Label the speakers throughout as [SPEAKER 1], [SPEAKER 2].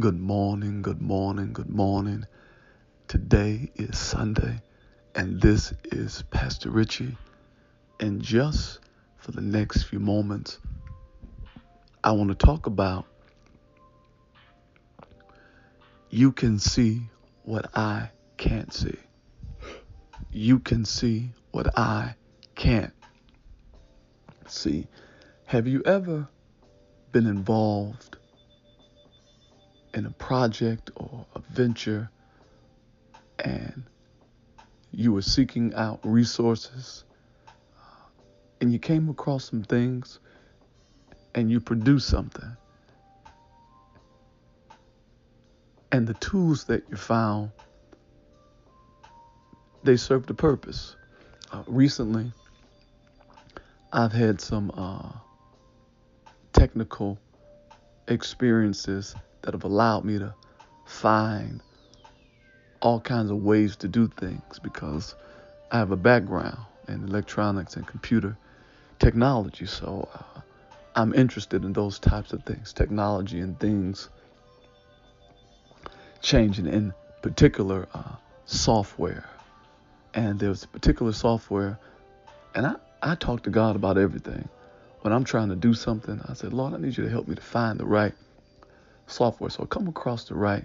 [SPEAKER 1] Good morning, good morning, good morning. Today is Sunday, and this is Pastor Richie. And just for the next few moments, I want to talk about you can see what I can't see. You can see what I can't see. Have you ever been involved in a project or a venture and you were seeking out resources and you came across some things and you produced something. And the tools that you found they served a purpose. Uh, recently i've had some uh, technical experiences that have allowed me to find all kinds of ways to do things because I have a background in electronics and computer technology. So uh, I'm interested in those types of things, technology and things changing, in particular uh, software. And there's a particular software, and I, I talk to God about everything. When I'm trying to do something, I said, Lord, I need you to help me to find the right software. So I come across the right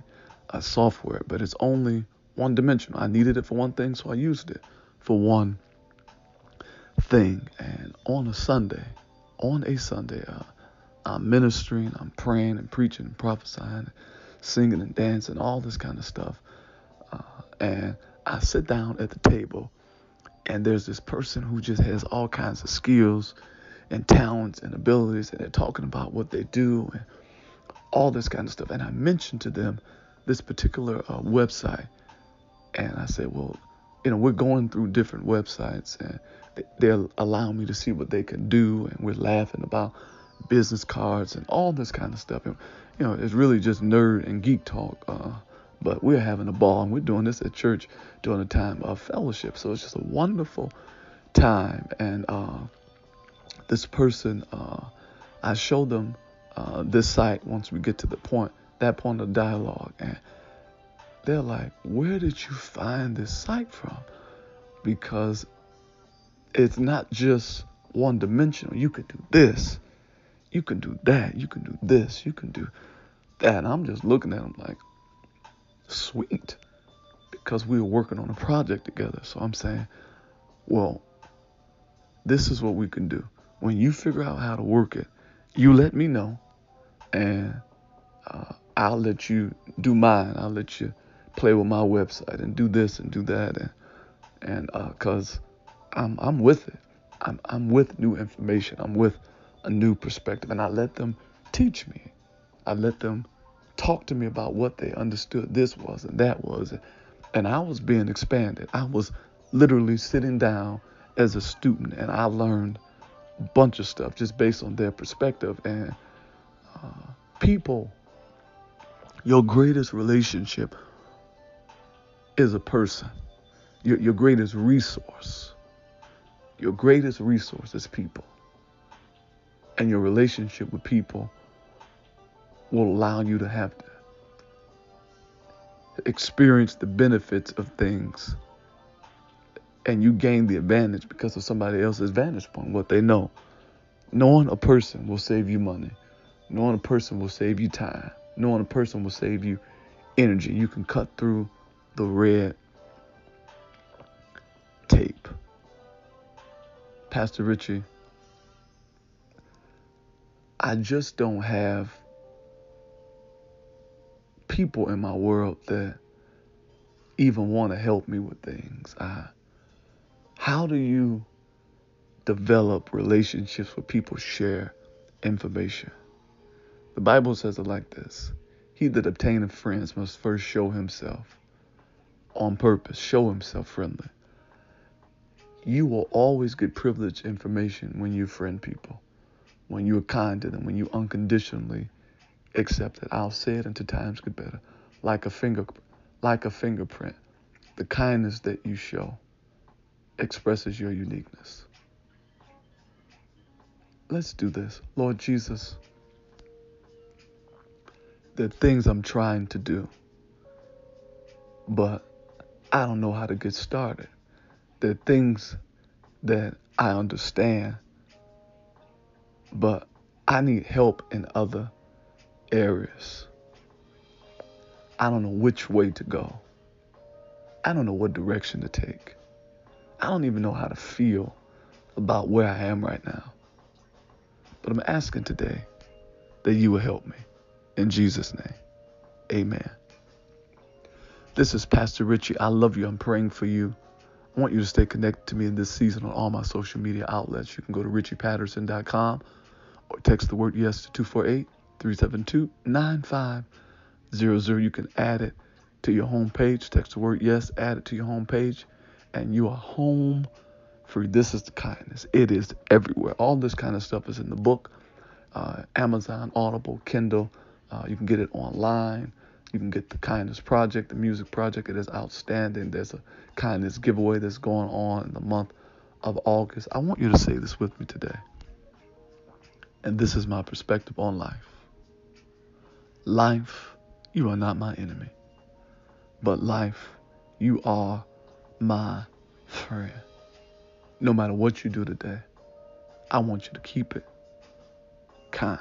[SPEAKER 1] uh, software, but it's only one dimensional. I needed it for one thing, so I used it for one thing. And on a Sunday, on a Sunday, uh, I'm ministering, I'm praying and preaching and prophesying, singing and dancing, all this kind of stuff. Uh, and I sit down at the table, and there's this person who just has all kinds of skills and talents and abilities, and they're talking about what they do and all this kind of stuff. And I mentioned to them this particular uh, website, and I said, well, you know, we're going through different websites, and they're allowing me to see what they can do, and we're laughing about business cards and all this kind of stuff. And, you know, it's really just nerd and geek talk. Uh, but we're having a ball, and we're doing this at church during a time of fellowship. So it's just a wonderful time. And uh, this person, uh, I showed them uh, this site once we get to the point, that point of dialogue. And they're like, where did you find this site from? Because it's not just one dimensional. You can do this, you can do that, you can do this, you can do that. And I'm just looking at them like, sweet, because we were working on a project together. So I'm saying, well, this is what we can do. When you figure out how to work it, you let me know and uh, I'll let you do mine. I'll let you play with my website and do this and do that, and and uh, cause I'm I'm with it. I'm I'm with new information. I'm with a new perspective, and I let them teach me. I let them talk to me about what they understood this was and that was, and I was being expanded. I was literally sitting down as a student, and I learned a bunch of stuff just based on their perspective and people, your greatest relationship is a person. Your, your greatest resource. Your greatest resource is people. And your relationship with people will allow you to have to experience the benefits of things. And you gain the advantage because of somebody else's vantage point, what they know. Knowing a person will save you money. Knowing a person will save you time. Knowing a person will save you energy. You can cut through the red tape. Pastor Richie, I just don't have people in my world that even want to help me with things. I, how do you develop relationships where people share information? The Bible says it like this He that obtaineth friends must first show himself on purpose, show himself friendly. You will always get privileged information when you friend people, when you are kind to them, when you unconditionally accept it. I'll say it until times get better. Like a finger like a fingerprint. The kindness that you show expresses your uniqueness. Let's do this. Lord Jesus, the things I'm trying to do, but I don't know how to get started. Are things that I understand, but I need help in other areas. I don't know which way to go. I don't know what direction to take. I don't even know how to feel about where I am right now. But I'm asking today that you will help me. In Jesus' name, amen. This is Pastor Richie. I love you. I'm praying for you. I want you to stay connected to me in this season on all my social media outlets. You can go to richiepatterson.com or text the word yes to 248 372 9500. You can add it to your homepage. Text the word yes, add it to your homepage, and you are home free. This is the kindness. It is everywhere. All this kind of stuff is in the book, uh, Amazon, Audible, Kindle. Uh, you can get it online. You can get the Kindness Project, the music project. It is outstanding. There's a kindness giveaway that's going on in the month of August. I want you to say this with me today. And this is my perspective on life. Life, you are not my enemy. But life, you are my friend. No matter what you do today, I want you to keep it kind.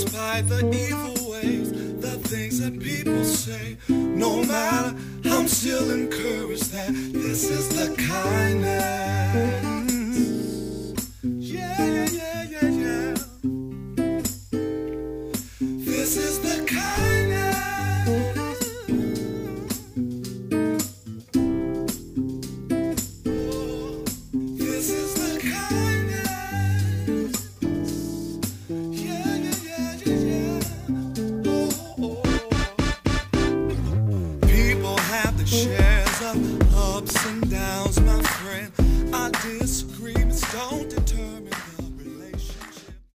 [SPEAKER 2] Despite the evil ways, the things that people say, no matter, I'm still encouraged that this is the kindness. shares of ups and downs, my friend.